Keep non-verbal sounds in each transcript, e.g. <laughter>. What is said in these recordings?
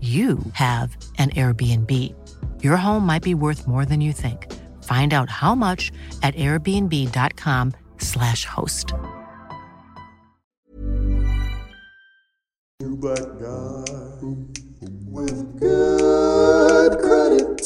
you have an Airbnb. Your home might be worth more than you think. Find out how much at airbnb.com/slash host. You but God with good credit.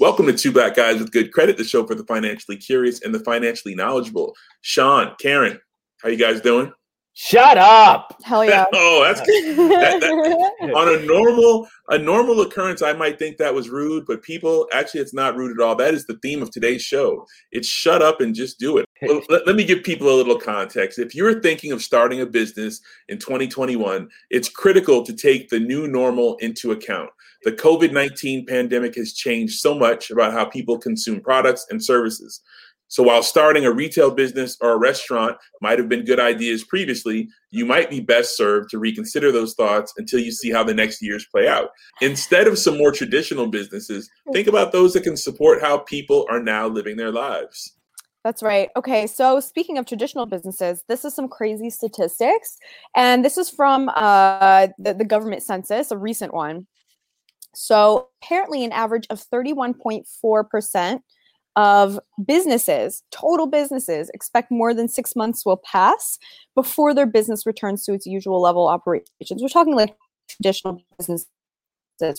Welcome to Two Black Guys with Good Credit, the show for the financially curious and the financially knowledgeable. Sean, Karen, how you guys doing? Shut up. Hell yeah. <laughs> oh, that's that, that, <laughs> on a normal a normal occurrence. I might think that was rude, but people actually, it's not rude at all. That is the theme of today's show. It's shut up and just do it. Well, let, let me give people a little context. If you're thinking of starting a business in 2021, it's critical to take the new normal into account. The COVID 19 pandemic has changed so much about how people consume products and services. So while starting a retail business or a restaurant might have been good ideas previously, you might be best served to reconsider those thoughts until you see how the next years play out. Instead of some more traditional businesses, think about those that can support how people are now living their lives. That's right. Okay, so speaking of traditional businesses, this is some crazy statistics, and this is from uh, the, the government census, a recent one. So apparently, an average of 31.4% of businesses, total businesses, expect more than six months will pass before their business returns to its usual level operations. We're talking like traditional business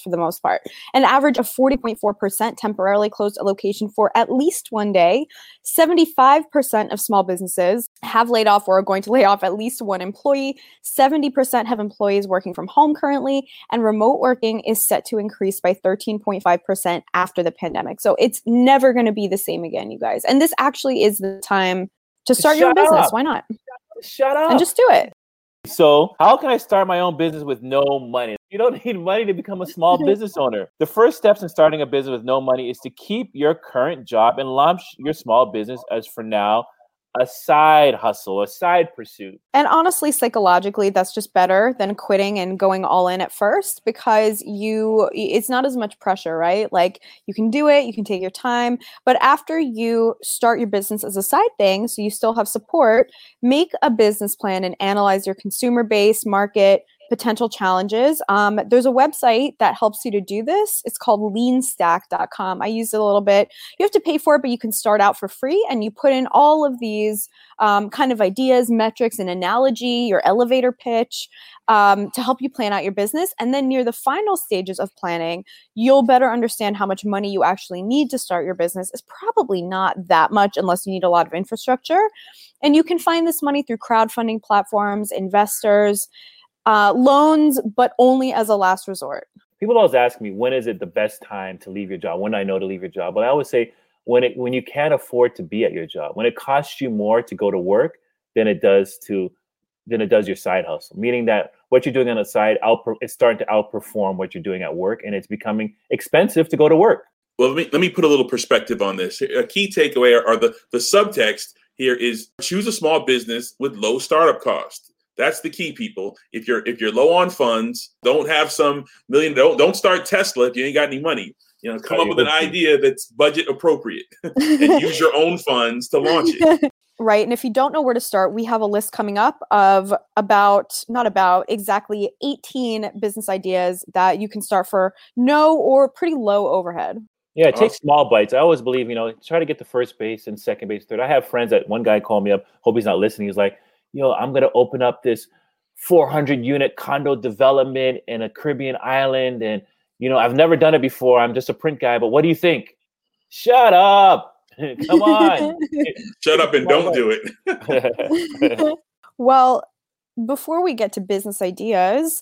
for the most part. An average of 40.4% temporarily closed a location for at least one day. 75% of small businesses have laid off or are going to lay off at least one employee. 70% have employees working from home currently, and remote working is set to increase by 13.5% after the pandemic. So it's never going to be the same again, you guys. And this actually is the time to start Shut your own business. up. Why not? Shut up. And just do it. So, how can I start my own business with no money? You don't need money to become a small <laughs> business owner. The first steps in starting a business with no money is to keep your current job and launch your small business as for now a side hustle, a side pursuit. And honestly, psychologically, that's just better than quitting and going all in at first because you, it's not as much pressure, right? Like you can do it, you can take your time. But after you start your business as a side thing, so you still have support, make a business plan and analyze your consumer base, market, potential challenges. Um, there's a website that helps you to do this. It's called leanstack.com. I used it a little bit. You have to pay for it, but you can start out for free and you put in all of these um, kind of ideas, metrics, and analogy, your elevator pitch um, to help you plan out your business. And then near the final stages of planning, you'll better understand how much money you actually need to start your business. It's probably not that much unless you need a lot of infrastructure. And you can find this money through crowdfunding platforms, investors uh, loans, but only as a last resort. People always ask me, when is it the best time to leave your job? When do I know to leave your job? But I always say, when it when you can't afford to be at your job, when it costs you more to go to work than it does to than it does your side hustle. Meaning that what you're doing on the side outper- is starting to outperform what you're doing at work, and it's becoming expensive to go to work. Well, let me let me put a little perspective on this. A key takeaway are, are the the subtext here is choose a small business with low startup cost. That's the key, people. If you're if you're low on funds, don't have some million. Don't don't start Tesla if you ain't got any money. You know, come up with an idea that's budget appropriate <laughs> and use your own funds to launch it. <laughs> right? And if you don't know where to start, we have a list coming up of about, not about, exactly 18 business ideas that you can start for no or pretty low overhead. Yeah, take small bites. I always believe, you know, try to get the first base and second base, third. I have friends that one guy called me up, hope he's not listening. He's like, yo, I'm going to open up this 400 unit condo development in a Caribbean island. And, you know, I've never done it before. I'm just a print guy, but what do you think? Shut up. <laughs> Come on. <laughs> Shut up and don't do it. <laughs> well, before we get to business ideas,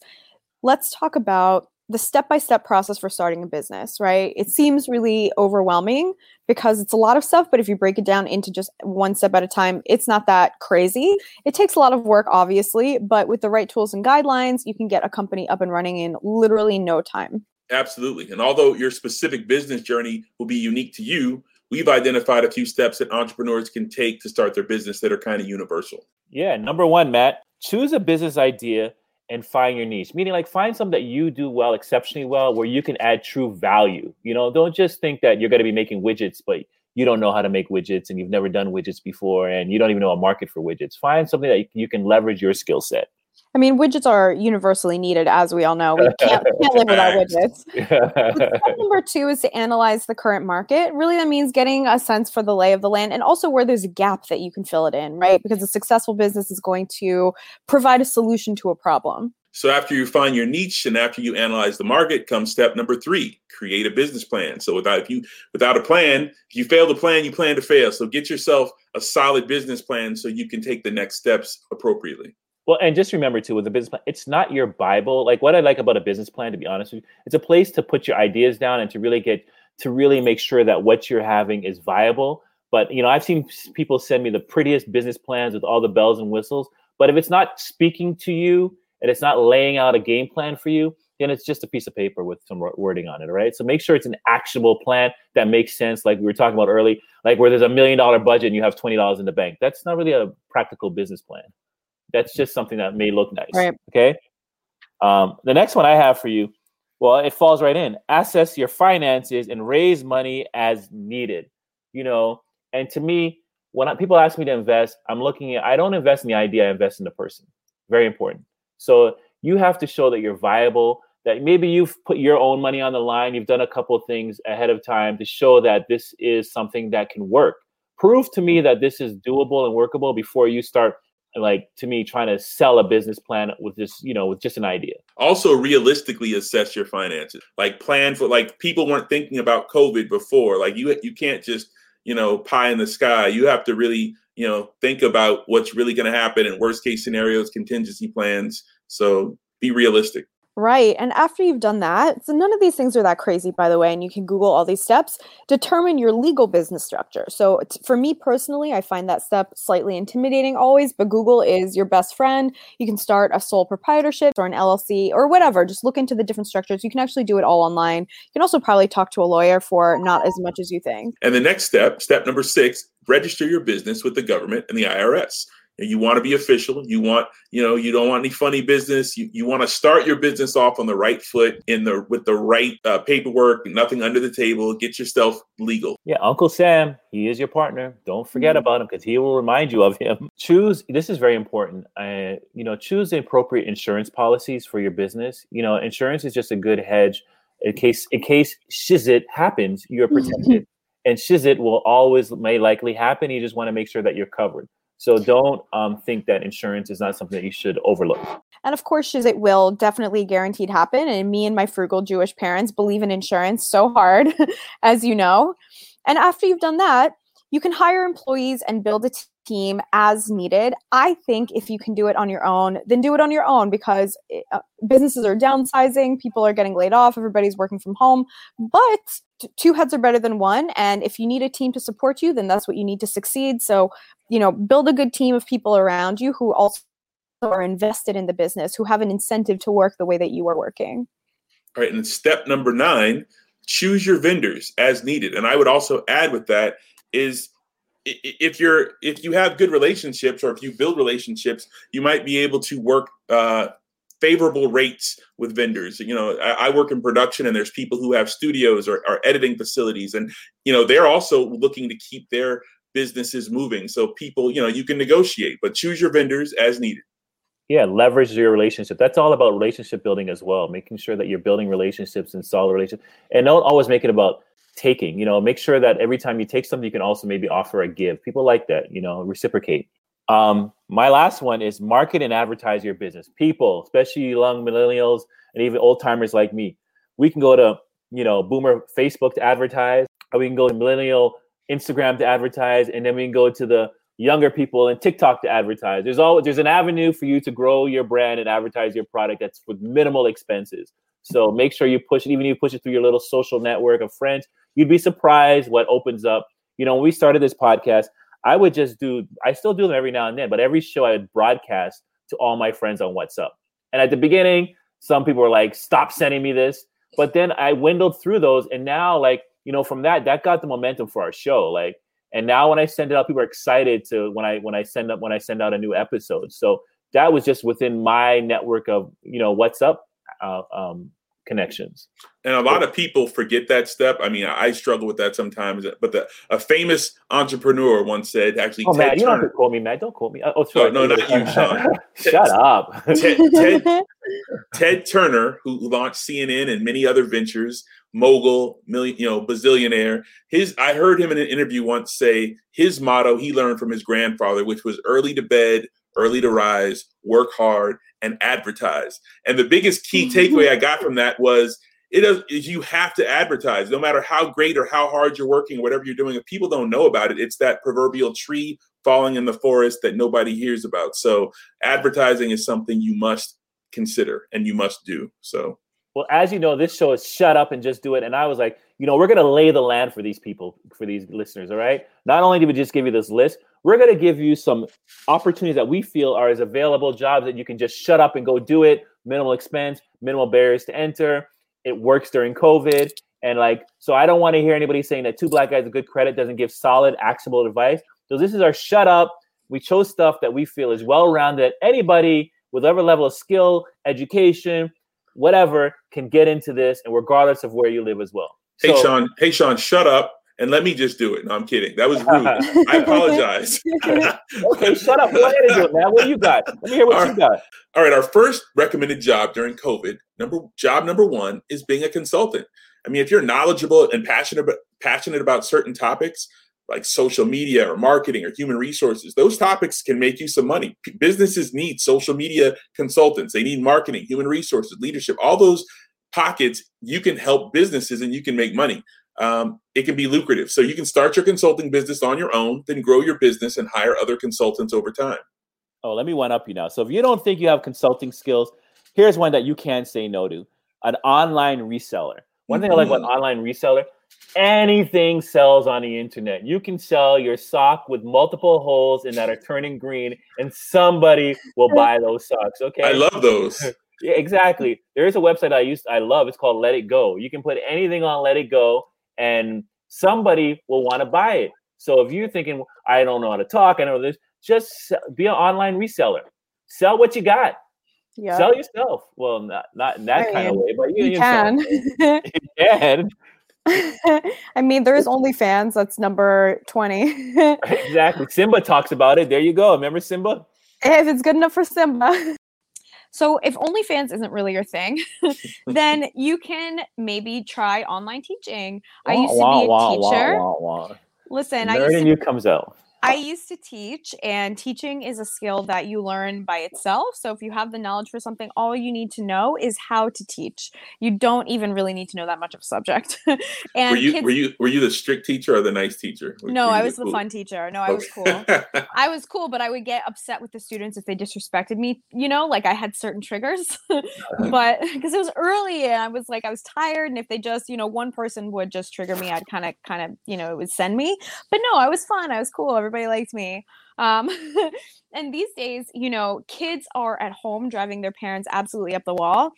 let's talk about the step by step process for starting a business, right? It seems really overwhelming because it's a lot of stuff, but if you break it down into just one step at a time, it's not that crazy. It takes a lot of work, obviously, but with the right tools and guidelines, you can get a company up and running in literally no time. Absolutely. And although your specific business journey will be unique to you, we've identified a few steps that entrepreneurs can take to start their business that are kind of universal. Yeah. Number one, Matt, choose a business idea and find your niche. Meaning like find something that you do well exceptionally well where you can add true value. You know don't just think that you're going to be making widgets but you don't know how to make widgets and you've never done widgets before and you don't even know a market for widgets. Find something that you can leverage your skill set I mean, widgets are universally needed, as we all know. We can't, can't live without <laughs> widgets. <laughs> step number two is to analyze the current market. Really, that means getting a sense for the lay of the land and also where there's a gap that you can fill it in, right? Because a successful business is going to provide a solution to a problem. So after you find your niche and after you analyze the market, comes step number three: create a business plan. So without if you without a plan, if you fail to plan, you plan to fail. So get yourself a solid business plan so you can take the next steps appropriately. Well, and just remember too, with a business plan, it's not your Bible. Like what I like about a business plan, to be honest with you, it's a place to put your ideas down and to really get to really make sure that what you're having is viable. But you know, I've seen people send me the prettiest business plans with all the bells and whistles. But if it's not speaking to you and it's not laying out a game plan for you, then it's just a piece of paper with some wording on it. Right. So make sure it's an actionable plan that makes sense. Like we were talking about early, like where there's a million dollar budget and you have $20 in the bank. That's not really a practical business plan. That's just something that may look nice. Right. Okay. Um, the next one I have for you, well, it falls right in. Assess your finances and raise money as needed. You know, and to me, when I, people ask me to invest, I'm looking at I don't invest in the idea, I invest in the person. Very important. So you have to show that you're viable, that maybe you've put your own money on the line, you've done a couple of things ahead of time to show that this is something that can work. Prove to me that this is doable and workable before you start like to me trying to sell a business plan with this you know with just an idea. Also realistically assess your finances. Like plan for like people weren't thinking about covid before. Like you you can't just you know pie in the sky. You have to really you know think about what's really going to happen in worst case scenarios contingency plans. So be realistic Right. And after you've done that, so none of these things are that crazy, by the way, and you can Google all these steps, determine your legal business structure. So for me personally, I find that step slightly intimidating always, but Google is your best friend. You can start a sole proprietorship or an LLC or whatever. Just look into the different structures. You can actually do it all online. You can also probably talk to a lawyer for not as much as you think. And the next step, step number six, register your business with the government and the IRS you want to be official you want you know you don't want any funny business you, you want to start your business off on the right foot in the with the right uh, paperwork nothing under the table get yourself legal. Yeah uncle sam he is your partner don't forget mm-hmm. about him because he will remind you of him. <laughs> Choose this is very important uh, you know choose the appropriate insurance policies for your business you know insurance is just a good hedge in case in case shizit happens you're protected and shizit will always may likely happen you just want to make sure that you're covered so don't um, think that insurance is not something that you should overlook. And of course, it will definitely guaranteed happen. And me and my frugal Jewish parents believe in insurance so hard, <laughs> as you know. And after you've done that, you can hire employees and build a team as needed. I think if you can do it on your own, then do it on your own because uh, businesses are downsizing, people are getting laid off, everybody's working from home. But two heads are better than one. And if you need a team to support you, then that's what you need to succeed. So, you know, build a good team of people around you who also are invested in the business, who have an incentive to work the way that you are working. All right. And step number nine, choose your vendors as needed. And I would also add with that is if you're if you have good relationships or if you build relationships you might be able to work uh, favorable rates with vendors you know I, I, work in production and there's people who have studios or, or editing facilities and you know they're also looking to keep their businesses moving. So people, you know, you can negotiate, but choose your vendors as needed. Yeah, leverage your relationship. That's all about relationship building as well. Making sure that you're building relationships and solid relationships, and don't always make it about taking. You know, make sure that every time you take something, you can also maybe offer a give. People like that. You know, reciprocate. Um, my last one is market and advertise your business. People, especially young millennials and even old timers like me, we can go to you know Boomer Facebook to advertise, or we can go to Millennial Instagram to advertise, and then we can go to the younger people and TikTok to advertise. There's always there's an avenue for you to grow your brand and advertise your product that's with minimal expenses. So make sure you push it, even if you push it through your little social network of friends. You'd be surprised what opens up. You know, when we started this podcast, I would just do I still do them every now and then, but every show I would broadcast to all my friends on WhatsApp. And at the beginning, some people were like, stop sending me this. But then I windled through those and now like, you know, from that, that got the momentum for our show. Like and now when I send it out, people are excited to when I when I send up when I send out a new episode. So that was just within my network of you know WhatsApp uh, um, connections. And a lot of people forget that step. I mean, I struggle with that sometimes. But the, a famous entrepreneur once said, actually, oh, Ted Matt, you don't have to call me Matt. Don't call me. Oh, sorry. No, no, not you, Sean. <laughs> Shut up. Ted, <laughs> Ted, Ted Turner, who launched CNN and many other ventures, mogul, million, you know, bazillionaire. His, I heard him in an interview once say his motto he learned from his grandfather, which was early to bed, early to rise, work hard, and advertise. And the biggest key mm-hmm. takeaway I got from that was it is you have to advertise. No matter how great or how hard you're working whatever you're doing if people don't know about it it's that proverbial tree falling in the forest that nobody hears about. So advertising is something you must consider and you must do. So well, as you know, this show is shut up and just do it. And I was like, you know, we're going to lay the land for these people, for these listeners. All right. Not only do we just give you this list, we're going to give you some opportunities that we feel are as available jobs that you can just shut up and go do it. Minimal expense, minimal barriers to enter. It works during COVID. And like, so I don't want to hear anybody saying that two black guys with good credit doesn't give solid, actionable advice. So this is our shut up. We chose stuff that we feel is well rounded. Anybody with whatever level of skill, education, whatever can get into this, and regardless of where you live as well. Hey so, Sean, hey Sean, shut up and let me just do it. No, I'm kidding. That was rude. <laughs> I apologize. <laughs> okay, shut up. Go ahead and do it, man. What do you got? Let me hear what you got. All right. Our first recommended job during COVID, number job number one is being a consultant. I mean, if you're knowledgeable and passionate passionate about certain topics, like social media or marketing or human resources, those topics can make you some money. Businesses need social media consultants, they need marketing, human resources, leadership, all those pockets. You can help businesses and you can make money. Um, it can be lucrative. So you can start your consulting business on your own, then grow your business and hire other consultants over time. Oh, let me one up you now. So if you don't think you have consulting skills, here's one that you can say no to an online reseller. One thing mm-hmm. I like about mm-hmm. online reseller, anything sells on the internet. You can sell your sock with multiple holes and that are turning green, and somebody will buy those socks. Okay. I love those. <laughs> yeah, exactly. There is a website I used I love. It's called Let It Go. You can put anything on Let It Go, and somebody will want to buy it. So if you're thinking, I don't know how to talk, I know this, just be an online reseller. Sell what you got. Yeah. Sell yourself. Well, not not in that I kind mean, of way, but you, you can. <laughs> <laughs> you can. <laughs> I mean, there's OnlyFans. That's number 20. <laughs> exactly. Simba talks about it. There you go. Remember Simba? If it's good enough for Simba. <laughs> So if OnlyFans isn't really your thing, then you can maybe try online teaching. I used to be a teacher. Listen, Nerd I used to, you comes out. I used to teach, and teaching is a skill that you learn by itself. So, if you have the knowledge for something, all you need to know is how to teach. You don't even really need to know that much of a subject. <laughs> and were you kids, were you were you the strict teacher or the nice teacher? No, I was the, cool? fun teacher. No, I oh. was cool. <laughs> I was cool, but I would get upset with the students if they disrespected me. You know, like I had certain triggers, <laughs> uh-huh. but because it was early and I was like I was tired, and if they just you know one person would just trigger me, I'd kind of kind of you know it would send me. But no, I was fun. I was cool everybody liked me. Um, <laughs> and these days, you know, kids are at home driving their parents absolutely up the wall.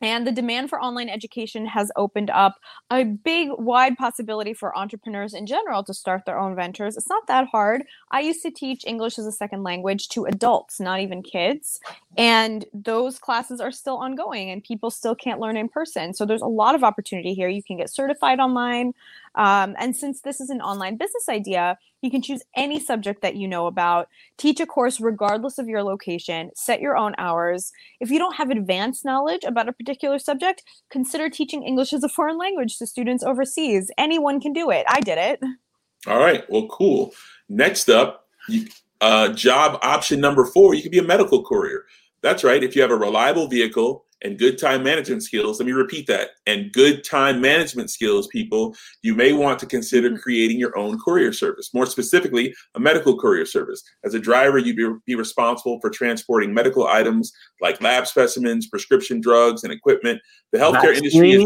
And the demand for online education has opened up a big, wide possibility for entrepreneurs in general to start their own ventures. It's not that hard. I used to teach English as a second language to adults, not even kids. And those classes are still ongoing and people still can't learn in person. So there's a lot of opportunity here. You can get certified online. Um, and since this is an online business idea, You can choose any subject that you know about, teach a course regardless of your location, set your own hours. If you don't have advanced knowledge about a particular subject, consider teaching English as a foreign language to students overseas. Anyone can do it. I did it. All right. Well, cool. Next up, you, uh, job option number four, you can be a medical courier. That's right. If you have a reliable vehicle and good time management skills, let me repeat that, and good time management skills, people, you may want to consider mm. creating your own courier service. More specifically, a medical courier service. As a driver, you'd be, be responsible for transporting medical items like lab specimens, prescription drugs, and equipment. The healthcare industry is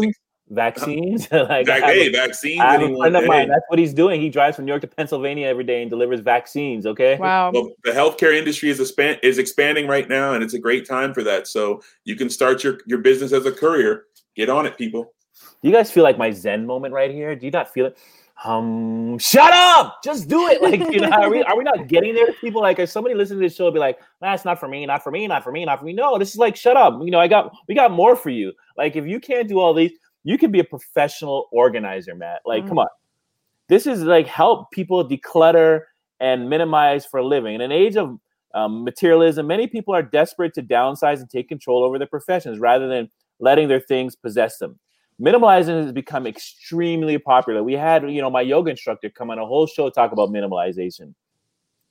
vaccines. <laughs> like Vac- I a- hey, vaccines. I have a friend of mine. That's what he's doing. He drives from New York to Pennsylvania every day and delivers vaccines. Okay. Wow. Well, the healthcare industry is expand is expanding right now, and it's a great time for that. So you can start your your business as a courier. Get on it, people. Do you guys feel like my Zen moment right here? Do you not feel it? Um, shut up! Just do it. <laughs> Like, you know, are we are we not getting there? People like, if somebody listening to this show, be like, "That's not for me, not for me, not for me, not for me." No, this is like, shut up. You know, I got we got more for you. Like, if you can't do all these, you can be a professional organizer, Matt. Like, Mm. come on. This is like help people declutter and minimize for a living. In an age of um, materialism, many people are desperate to downsize and take control over their professions rather than letting their things possess them. Minimalizing has become extremely popular. We had, you know, my yoga instructor come on a whole show talk about minimalization.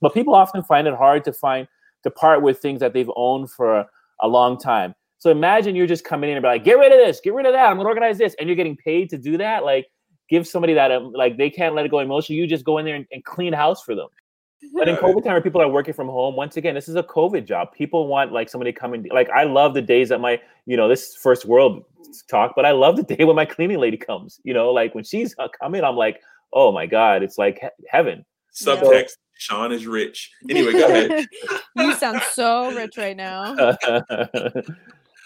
But people often find it hard to find to part with things that they've owned for a, a long time. So imagine you're just coming in and be like, get rid of this, get rid of that. I'm gonna organize this, and you're getting paid to do that. Like, give somebody that um, like they can't let it go emotionally. You just go in there and, and clean house for them. But in COVID time, where people are working from home, once again, this is a COVID job. People want like somebody coming. Like I love the days that my, you know, this first world talk, but I love the <laughs> day when my cleaning lady comes. You know, like when she's uh, coming, I'm like, oh my god, it's like he- heaven. Subtext: Sean is rich. Anyway, go ahead. <laughs> you sound so rich right now. <laughs>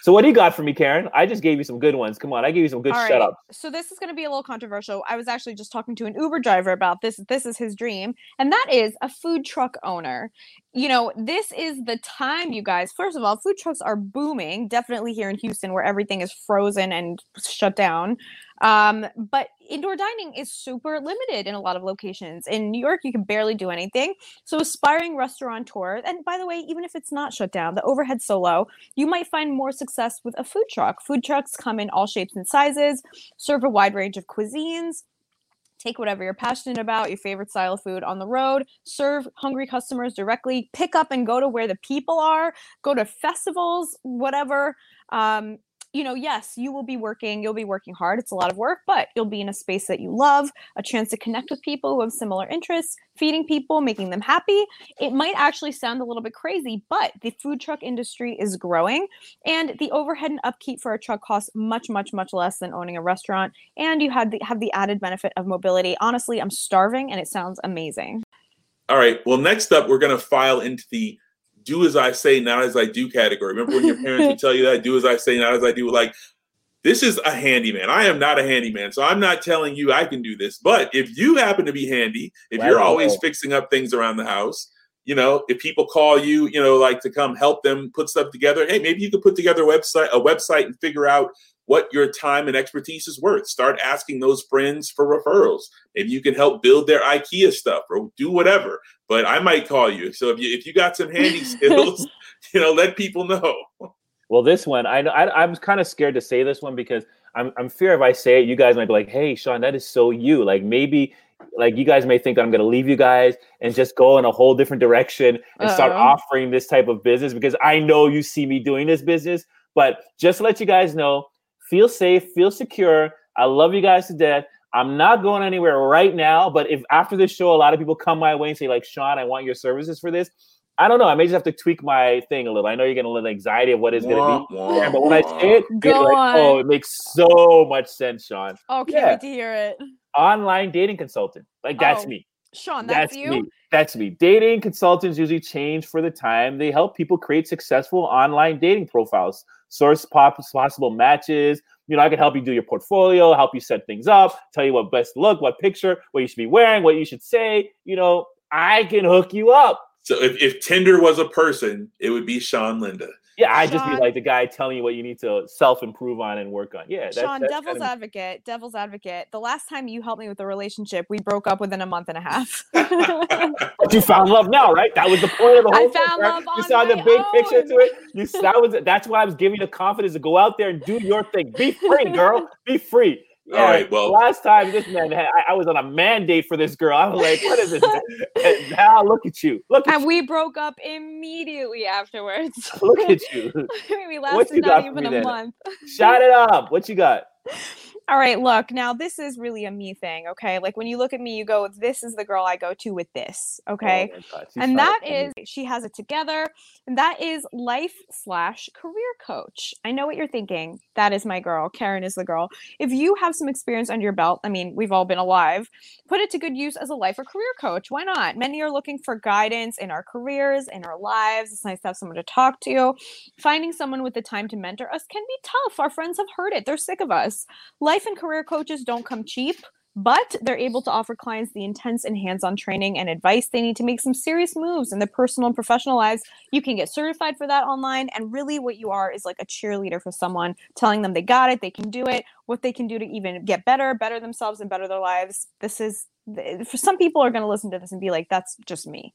so what do you got for me, Karen? I just gave you some good ones. Come on, I gave you some good All shut right, up. So this is going to be a little controversial. I was actually just talking to an Uber driver about this. This is his dream, and that is a food truck owner. You know, this is the time, you guys. First of all, food trucks are booming, definitely here in Houston, where everything is frozen and shut down. Um, but indoor dining is super limited in a lot of locations. In New York, you can barely do anything. So aspiring restaurateurs, and by the way, even if it's not shut down, the overhead's so low, you might find more success with a food truck. Food trucks come in all shapes and sizes, serve a wide range of cuisines. Take whatever you're passionate about, your favorite style of food on the road, serve hungry customers directly, pick up and go to where the people are, go to festivals, whatever. Um, you know, yes, you will be working, you'll be working hard. It's a lot of work, but you'll be in a space that you love, a chance to connect with people who have similar interests, feeding people, making them happy. It might actually sound a little bit crazy, but the food truck industry is growing and the overhead and upkeep for a truck costs much, much, much less than owning a restaurant. And you have the have the added benefit of mobility. Honestly, I'm starving and it sounds amazing. All right. Well, next up, we're going to file into the do as I say, not as I do category. Remember when your parents would <laughs> tell you that? Do as I say, not as I do. Like, this is a handyman. I am not a handyman. So I'm not telling you I can do this. But if you happen to be handy, if you're always fixing up things around the house, you know, if people call you, you know, like to come help them put stuff together, hey, maybe you could put together a website, a website and figure out what your time and expertise is worth. Start asking those friends for referrals. Maybe you can help build their IKEA stuff or do whatever. But I might call you. So if you if you got some handy <laughs> skills, <laughs> you know, let people know. Well, this one, I know I, I'm kind of scared to say this one because I'm I'm fear if I say it, you guys might be like, "Hey, Sean, that is so you." Like maybe, like you guys may think that I'm going to leave you guys and just go in a whole different direction and start Uh-oh. offering this type of business because I know you see me doing this business. But just to let you guys know, feel safe, feel secure. I love you guys to death. I'm not going anywhere right now, but if after this show, a lot of people come my way and say, like, Sean, I want your services for this. I don't know. I may just have to tweak my thing a little. I know you're getting a little anxiety of what it's going to be. Yeah, but when I say it, Go you're like, oh, it makes so much sense, Sean. Oh, can't Yeah. wait to hear it. Online dating consultant. Like that's Oh, me. Sean, that's, That's you. me. That's me. Dating consultants usually change for the time. They help people create successful online dating profiles, source possible matches. You know, I can help you do your portfolio, help you set things up, tell you what best look, what picture, what you should be wearing, what you should say. You know, I can hook you up. So if, if Tinder was a person, it would be Sean Linda. Yeah, I just be like the guy telling you what you need to self improve on and work on. Yeah, that's, Sean, that's devil's kind of- advocate, devil's advocate. The last time you helped me with a relationship, we broke up within a month and a half. <laughs> But you found love now, right? That was the point of the I whole thing. found right? love You saw the big picture to it. You that was that's why I was giving you the confidence to go out there and do your thing. Be free, girl. Be free. All right, well- last time this man had, I, I was on a mandate for this girl. I was like, what is this? <laughs> and now look at you. Look at and you. we broke up immediately afterwards. <laughs> Look at you. <laughs> we What lasted not even a then? month. Shut it up. What you got? All right, look, now this is really a me thing, okay? Like when you look at me, you go, this is the girl I go to with this, okay? Oh my God, she's and that is she has it together and that is life slash career coach. I know what you're thinking. That is my girl. Karen is the girl. If you have some experience under your belt i mean we've all been alive put it to good use as a life or career coach. Why not? Many are looking for guidance in our careers in our lives. It's nice to have someone to talk to. Finding someone with the time to mentor us can be tough. Our friends have heard it. They're sick of us. Life and career coaches don't come cheap but they're able to offer clients the intense and hands-on training and advice they need to make some serious moves in their personal and professional lives. You can get certified for that online and really what you are is like a cheerleader for someone telling them they got it they can do it what they can do to even get better better themselves and better their lives. This is for some people are going to listen to this and be like that's just me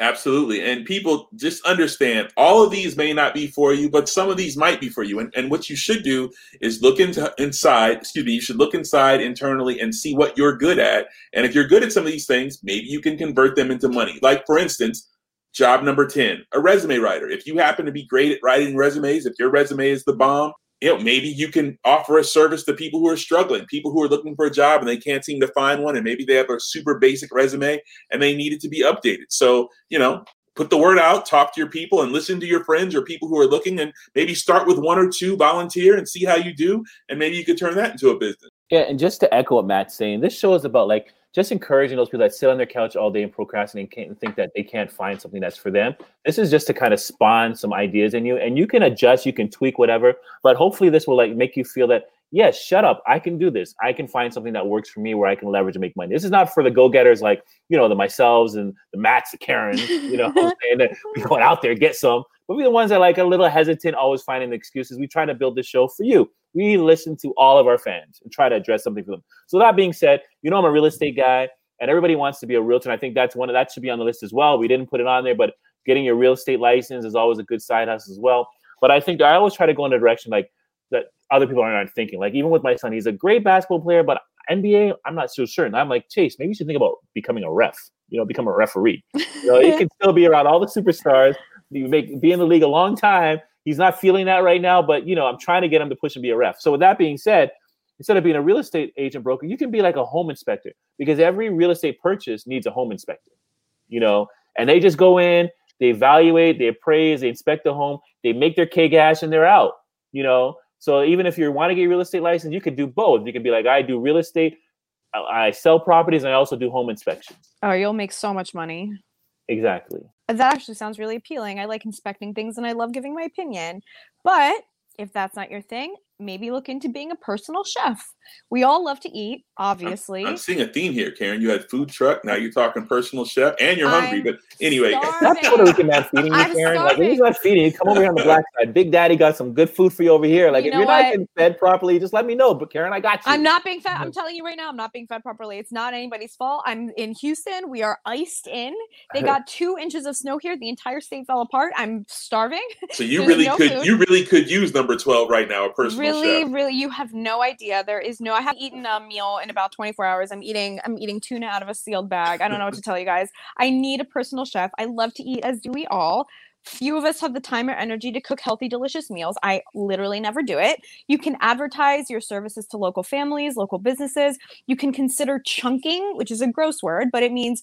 Absolutely. And people just understand all of these may not be for you, but some of these might be for you. And, and what you should do is look into inside, excuse me, you should look inside internally and see what you're good at. And if you're good at some of these things, maybe you can convert them into money. Like for instance, job number 10, a resume writer. If you happen to be great at writing resumes, if your resume is the bomb, you know, maybe you can offer a service to people who are struggling, people who are looking for a job and they can't seem to find one, and maybe they have a super basic resume and they need it to be updated. So, you know, put the word out, talk to your people, and listen to your friends or people who are looking, and maybe start with one or two, volunteer, and see how you do, and maybe you could turn that into a business. Yeah, and just to echo what Matt's saying, this show is about like just encouraging those people that sit on their couch all day and procrastinate and can't think that they can't find something that's for them. This is just to kind of spawn some ideas in you, and you can adjust, you can tweak whatever, but hopefully this will like make you feel that yes, shut up, I can do this. I can find something that works for me where I can leverage and make money. This is not for the go-getters like you know the myself and the Matts, the Karen, you know, saying that <laughs> we going out there get some, but we the ones that like a little hesitant, always finding excuses. We try to build this show for you we listen to all of our fans and try to address something for them. So that being said, you know I'm a real estate guy, and everybody wants to be a realtor. And I think that's one of that should be on the list as well. We didn't put it on there, but getting your real estate license is always a good side hustle as well. But I think I always try to go in a direction like that other people aren't thinking. Like even with my son, he's a great basketball player, but NBA, I'm not so certain. I'm like, Chase, maybe you should think about becoming a ref. You know, become a referee. You know, you <laughs> can still be around all the superstars. You make be in the league a long time. He's not feeling that right now, but you know, I'm trying to get him to push and be a ref. So with that being said, instead of being a real estate agent broker, you can be like a home inspector because every real estate purchase needs a home inspector. You know, and they just go in, they evaluate, they appraise, they inspect the home, they make their K gash, and they're out. You know, so even if you want to get real estate license, you could do both. You can be like, I do real estate, I, I sell properties, and I also do home inspections. oh you'll make so much money Exactly. that actually sounds really appealing. I like inspecting things and i love giving my opinion. But if that's not your thing maybe look into being a personal chef we all love to eat obviously I'm seeing a theme here, Karen. You had food truck, now you're talking personal chef, and you're hungry. I'm But anyway, That's Puerto Rican man feeding you, I'm Karen. Like, when he's not feeding you, come over here on the black side. Big Daddy got some good food for you over here. Like, you if you're not getting fed properly, just let me know. But Karen, I got you. I'm not being fed. I'm mm-hmm. telling you right now, I'm not being fed properly. It's not anybody's fault. I'm in Houston. We are iced in. They <laughs> got two inches of snow here. The entire state fell apart. I'm starving. so you <laughs> really no could food. you really could use number 12 right now, a personal really, chef. Really, really, you have no idea. There is no. I haven't eaten a meal in about 24 hours. I'm eating. I'm eating tuna out of a sealed bag. I don't know what to tell you guys. I need a personal chef. I love to eat, as do we all. Few of us have the time or energy to cook healthy, delicious meals. I literally never do it. You can advertise your services to local families, local businesses. You can consider chunking, which is a gross word, but it means,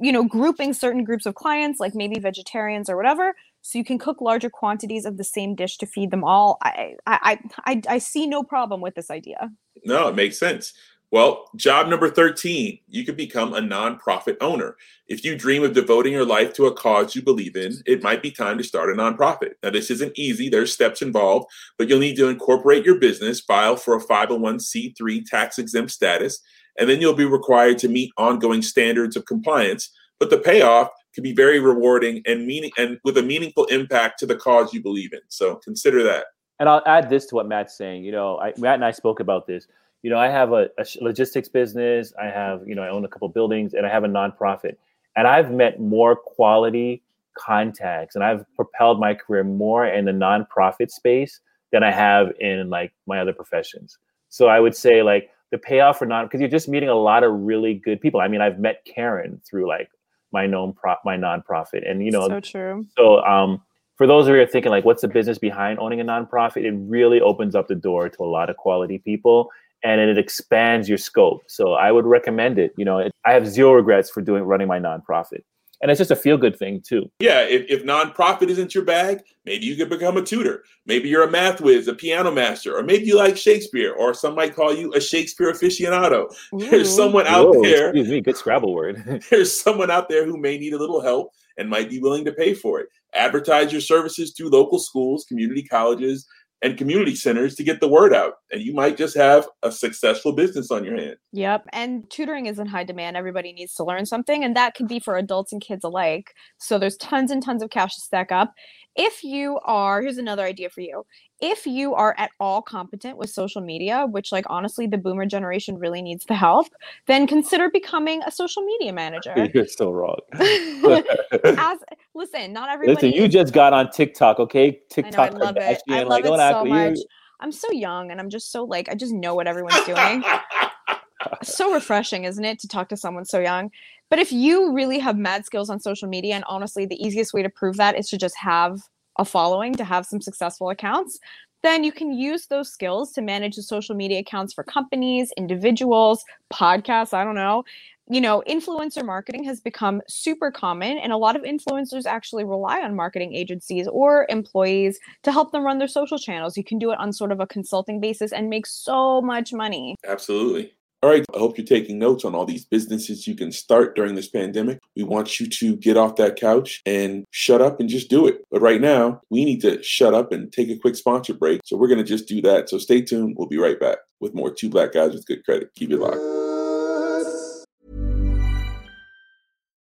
you know, grouping certain groups of clients, like maybe vegetarians or whatever, so you can cook larger quantities of the same dish to feed them all. I, I, I, I, see no problem with this idea. No, it makes sense. Well, job number 13, you could become a nonprofit owner. If you dream of devoting your life to a cause you believe in, it might be time to start a nonprofit. Now, this isn't easy, there's steps involved, but you'll need to incorporate your business, file for a 501c3 tax exempt status, and then you'll be required to meet ongoing standards of compliance. But the payoff can be very rewarding and meaning and with a meaningful impact to the cause you believe in. So consider that. And I'll add this to what Matt's saying. You know, I, Matt and I spoke about this. You know, I have a, a logistics business. I have, you know, I own a couple buildings, and I have a nonprofit. And I've met more quality contacts, and I've propelled my career more in the nonprofit space than I have in like my other professions. So I would say like the payoff for non because you're just meeting a lot of really good people. I mean, I've met Karen through like my pro my nonprofit, and you know, so true. So um, for those of you who are thinking like, what's the business behind owning a nonprofit? It really opens up the door to a lot of quality people, and it expands your scope. So I would recommend it. You know, it, I have zero regrets for doing running my nonprofit and it's just a feel good thing too. Yeah, if, if nonprofit isn't your bag, maybe you could become a tutor. Maybe you're a math whiz, a piano master, or maybe you like Shakespeare, or some might call you a Shakespeare aficionado. Ooh. There's someone out Whoa, there. Excuse me, good Scrabble word. <laughs> <laughs> there's someone out there who may need a little help and might be willing to pay for it. Advertise your services through local schools, community colleges, and community centers to get the word out. And you might just have a successful business on your hand. Yep. And tutoring is in high demand. Everybody needs to learn something, and that can be for adults and kids alike. So there's tons and tons of cash to stack up. If you are, here's another idea for you. If you are at all competent with social media, which, like, honestly, the boomer generation really needs the help, then consider becoming a social media manager. <laughs> You're so wrong. <laughs> As listen, not everybody. Listen, you just got on TikTok, okay? TikTok. I, know, I love it. I love like, it so much. You. I'm so young, and I'm just so like, I just know what everyone's doing. <laughs> so refreshing, isn't it, to talk to someone so young? But if you really have mad skills on social media, and honestly, the easiest way to prove that is to just have a following, to have some successful accounts, then you can use those skills to manage the social media accounts for companies, individuals, podcasts, I don't know. You know, influencer marketing has become super common, and a lot of influencers actually rely on marketing agencies or employees to help them run their social channels. You can do it on sort of a consulting basis and make so much money. Absolutely. All right, I hope you're taking notes on all these businesses you can start during this pandemic. We want you to get off that couch and shut up and just do it. But right now, we need to shut up and take a quick sponsor break. So we're going to just do that. So stay tuned. We'll be right back with more Two Black Guys with Good Credit. Keep it locked.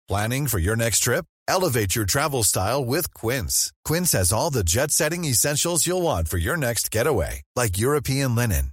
Planning for your next trip? Elevate your travel style with Quince. Quince has all the jet setting essentials you'll want for your next getaway, like European linen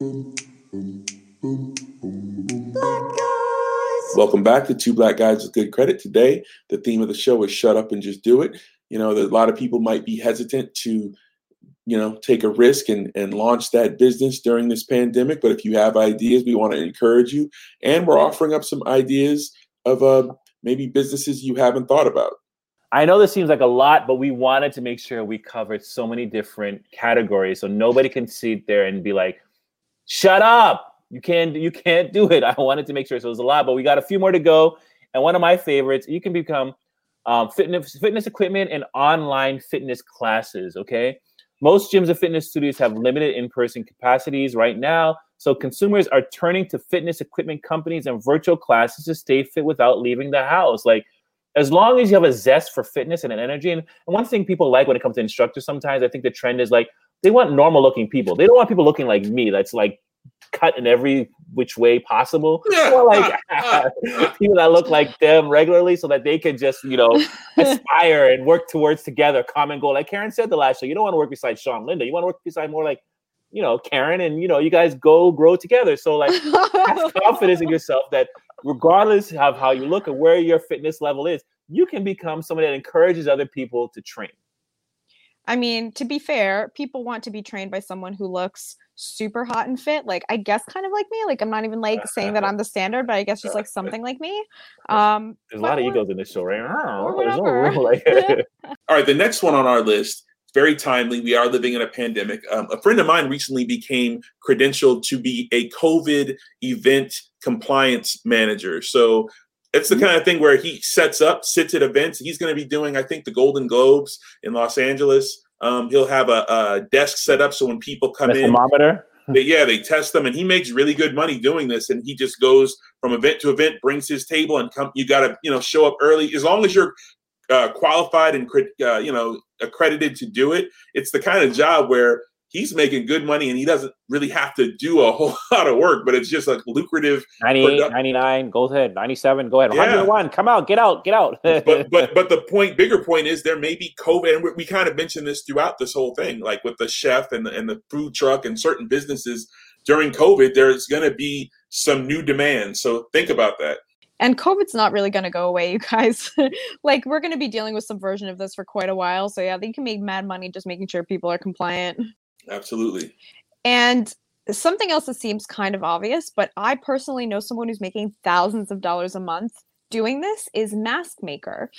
Welcome back to Two Black Guys with Good Credit. Today, the theme of the show is Shut Up and Just Do It. You know, a lot of people might be hesitant to, you know, take a risk and, and launch that business during this pandemic. But if you have ideas, we want to encourage you. And we're offering up some ideas of uh, maybe businesses you haven't thought about. I know this seems like a lot, but we wanted to make sure we covered so many different categories so nobody can sit there and be like, shut up. You can't you can't do it. <laughs> I wanted to make sure so it was a lot, but we got a few more to go. And one of my favorites, you can become um, fitness fitness equipment and online fitness classes. Okay, most gyms and fitness studios have limited in-person capacities right now, so consumers are turning to fitness equipment companies and virtual classes to stay fit without leaving the house. Like as long as you have a zest for fitness and an energy. And, and one thing people like when it comes to instructors, sometimes I think the trend is like they want normal looking people. They don't want people looking like me. That's like cut in every which way possible. Or like ah, ah, <laughs> ah. people that look like them regularly so that they can just, you know, <laughs> aspire and work towards together, common goal. Like Karen said the last show, you don't want to work beside Sean Linda. You want to work beside more like, you know, Karen and you know, you guys go grow together. So like have <laughs> confidence in yourself that regardless of how you look and where your fitness level is, you can become someone that encourages other people to train. I mean, to be fair, people want to be trained by someone who looks super hot and fit. Like, I guess kind of like me. Like, I'm not even like saying that I'm the standard, but I guess just like <laughs> something like me. Um, There's a lot of egos in this show, right? or whatever. <laughs> <laughs> All right, the next one on our list, very timely. We are living in a pandemic. Um, a friend of mine recently became credentialed to be a COVID event compliance manager. So it's the kind of thing where he sets up, sits at events. He's going to be doing, I think, the Golden Globes in Los Angeles. Um, he'll have a, a desk set up so when people come The in, thermometer. they, yeah, they test them, and he makes really good money doing this. And he just goes from event to event, brings his table, and come. You got to, you know, show up early as long as you're uh, qualified and uh, you know accredited to do it. It's the kind of job where he's making good money and he doesn't really have to do a whole <laughs> lot of work, but it's just like lucrative. 98, product- 99, go ahead. 97, go ahead. Yeah. 101, come out, get out, get out. <laughs> but but but the point, bigger point is there may be COVID, and we, we kind of mentioned this throughout this whole thing, like with the chef and the, and the food truck and certain businesses during COVID, there's going to be some new demand. So think about that. and COVID's not really going to go away, <laughs> you guys. like, we're going to be dealing with some version of this for quite a while. So, yeah, you can make mad money just making sure people are compliant. Absolutely. And something else that seems kind of obvious, but I personally know someone who's making thousands of dollars a month doing this is mask maker.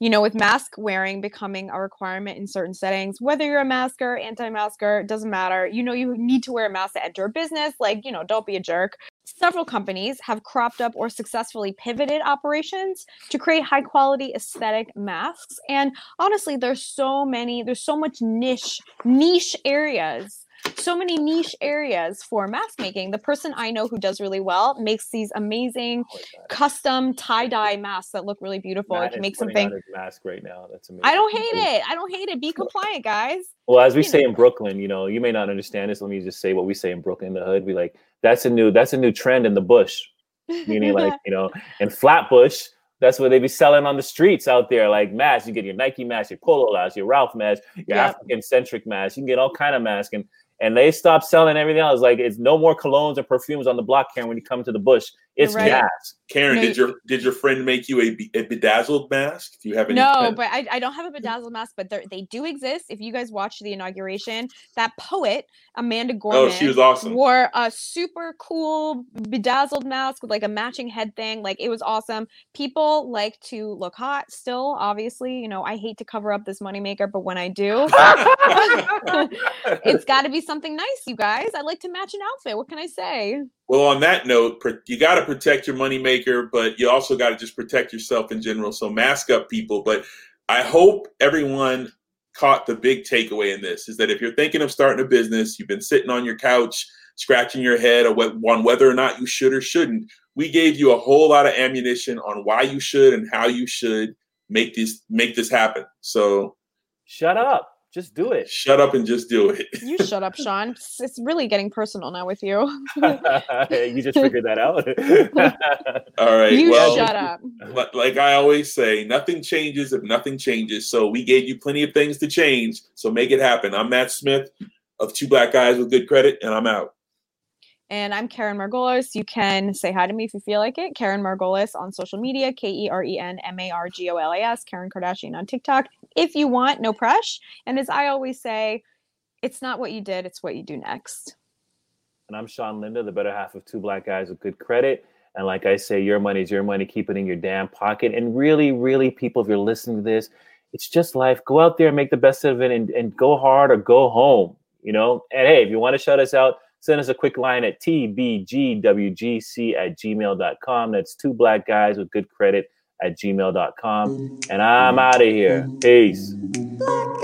You know, with mask wearing becoming a requirement in certain settings, whether you're a masker, anti-masker, doesn't matter. You know, you need to wear a mask to enter a business. Like, you know, don't be a jerk. Several companies have cropped up or successfully pivoted operations to create high quality aesthetic masks. And honestly, there's so many, there's so much niche, niche areas so many niche areas for mask making. The person I know who does really well makes these amazing oh, custom tie dye masks that look really beautiful. Matt it can make something. mask right now. That's amazing. I don't hate it. I don't hate it. Be compliant, guys. Well, as we you say know. in Brooklyn, you know, you may not understand this. Let me just say what we say in Brooklyn, in the hood. We like that's a new that's a new trend in the bush. Meaning, like you know, <laughs> in Flatbush, that's what they be selling on the streets out there. Like masks, you get your Nike mask, your Polo mask, your Ralph mask, your Yep. African centric mask. You can get all kind of masks, and and they stopped selling everything else. Like it's no more colognes or perfumes on the block, Karen. When you come to the bush, it's right. gas. Karen, No, did your did your friend make you a, a bedazzled mask? Do you have any? No, kind- but I, I don't have a bedazzled mask, but they do exist. If you guys watched the inauguration, that poet Amanda Gorman oh, she was awesome. wore a super cool bedazzled mask with like a matching head thing. Like it was awesome. People like to look hot still, obviously. You know, I hate to cover up this moneymaker, but when I do, <laughs> <laughs> it's got to be something nice, you guys. I like to match an outfit. What can I say? Well, on that note, you got to protect your moneymaker, but you also got to just protect yourself in general. So mask up, people. But I hope everyone caught the big takeaway in this is that if you're thinking of starting a business, you've been sitting on your couch scratching your head on whether or not you should or shouldn't. We gave you a whole lot of ammunition on why you should and how you should make this make this happen. So Shut up. Just do it. shut up and just do it. You shut up, Sean. <laughs> It's, it's really getting personal now with you. <laughs> you just figured that out. <laughs> All right. you well, shut up. like I always say, nothing changes if nothing changes. So we gave you plenty of things to change. So make it happen. I'm Matt Smith of Two Black Guys with Good Credit, and I'm out. And I'm Karen Margolis. You can say hi to me if you feel like it. Karen Margolis on social media, K E R E N M A R G O L A S, Karen Kardashian on TikTok. If you want, no press. And as I always say, it's not what you did, it's what you do next. And I'm Sean Linda, the better half of two black guys with good credit. And like I say, your money is your money. Keep it in your damn pocket. And really, really, people, if you're listening to this, it's just life. Go out there and make the best of it and, and go hard or go home, you know? And hey, if you want to shout us out, send us a quick line at tbgwgc at gmail.com. That's two black guys with good credit at gmail.com. Mm-hmm. And I'm mm-hmm. out of here. Mm-hmm. Peace.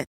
it.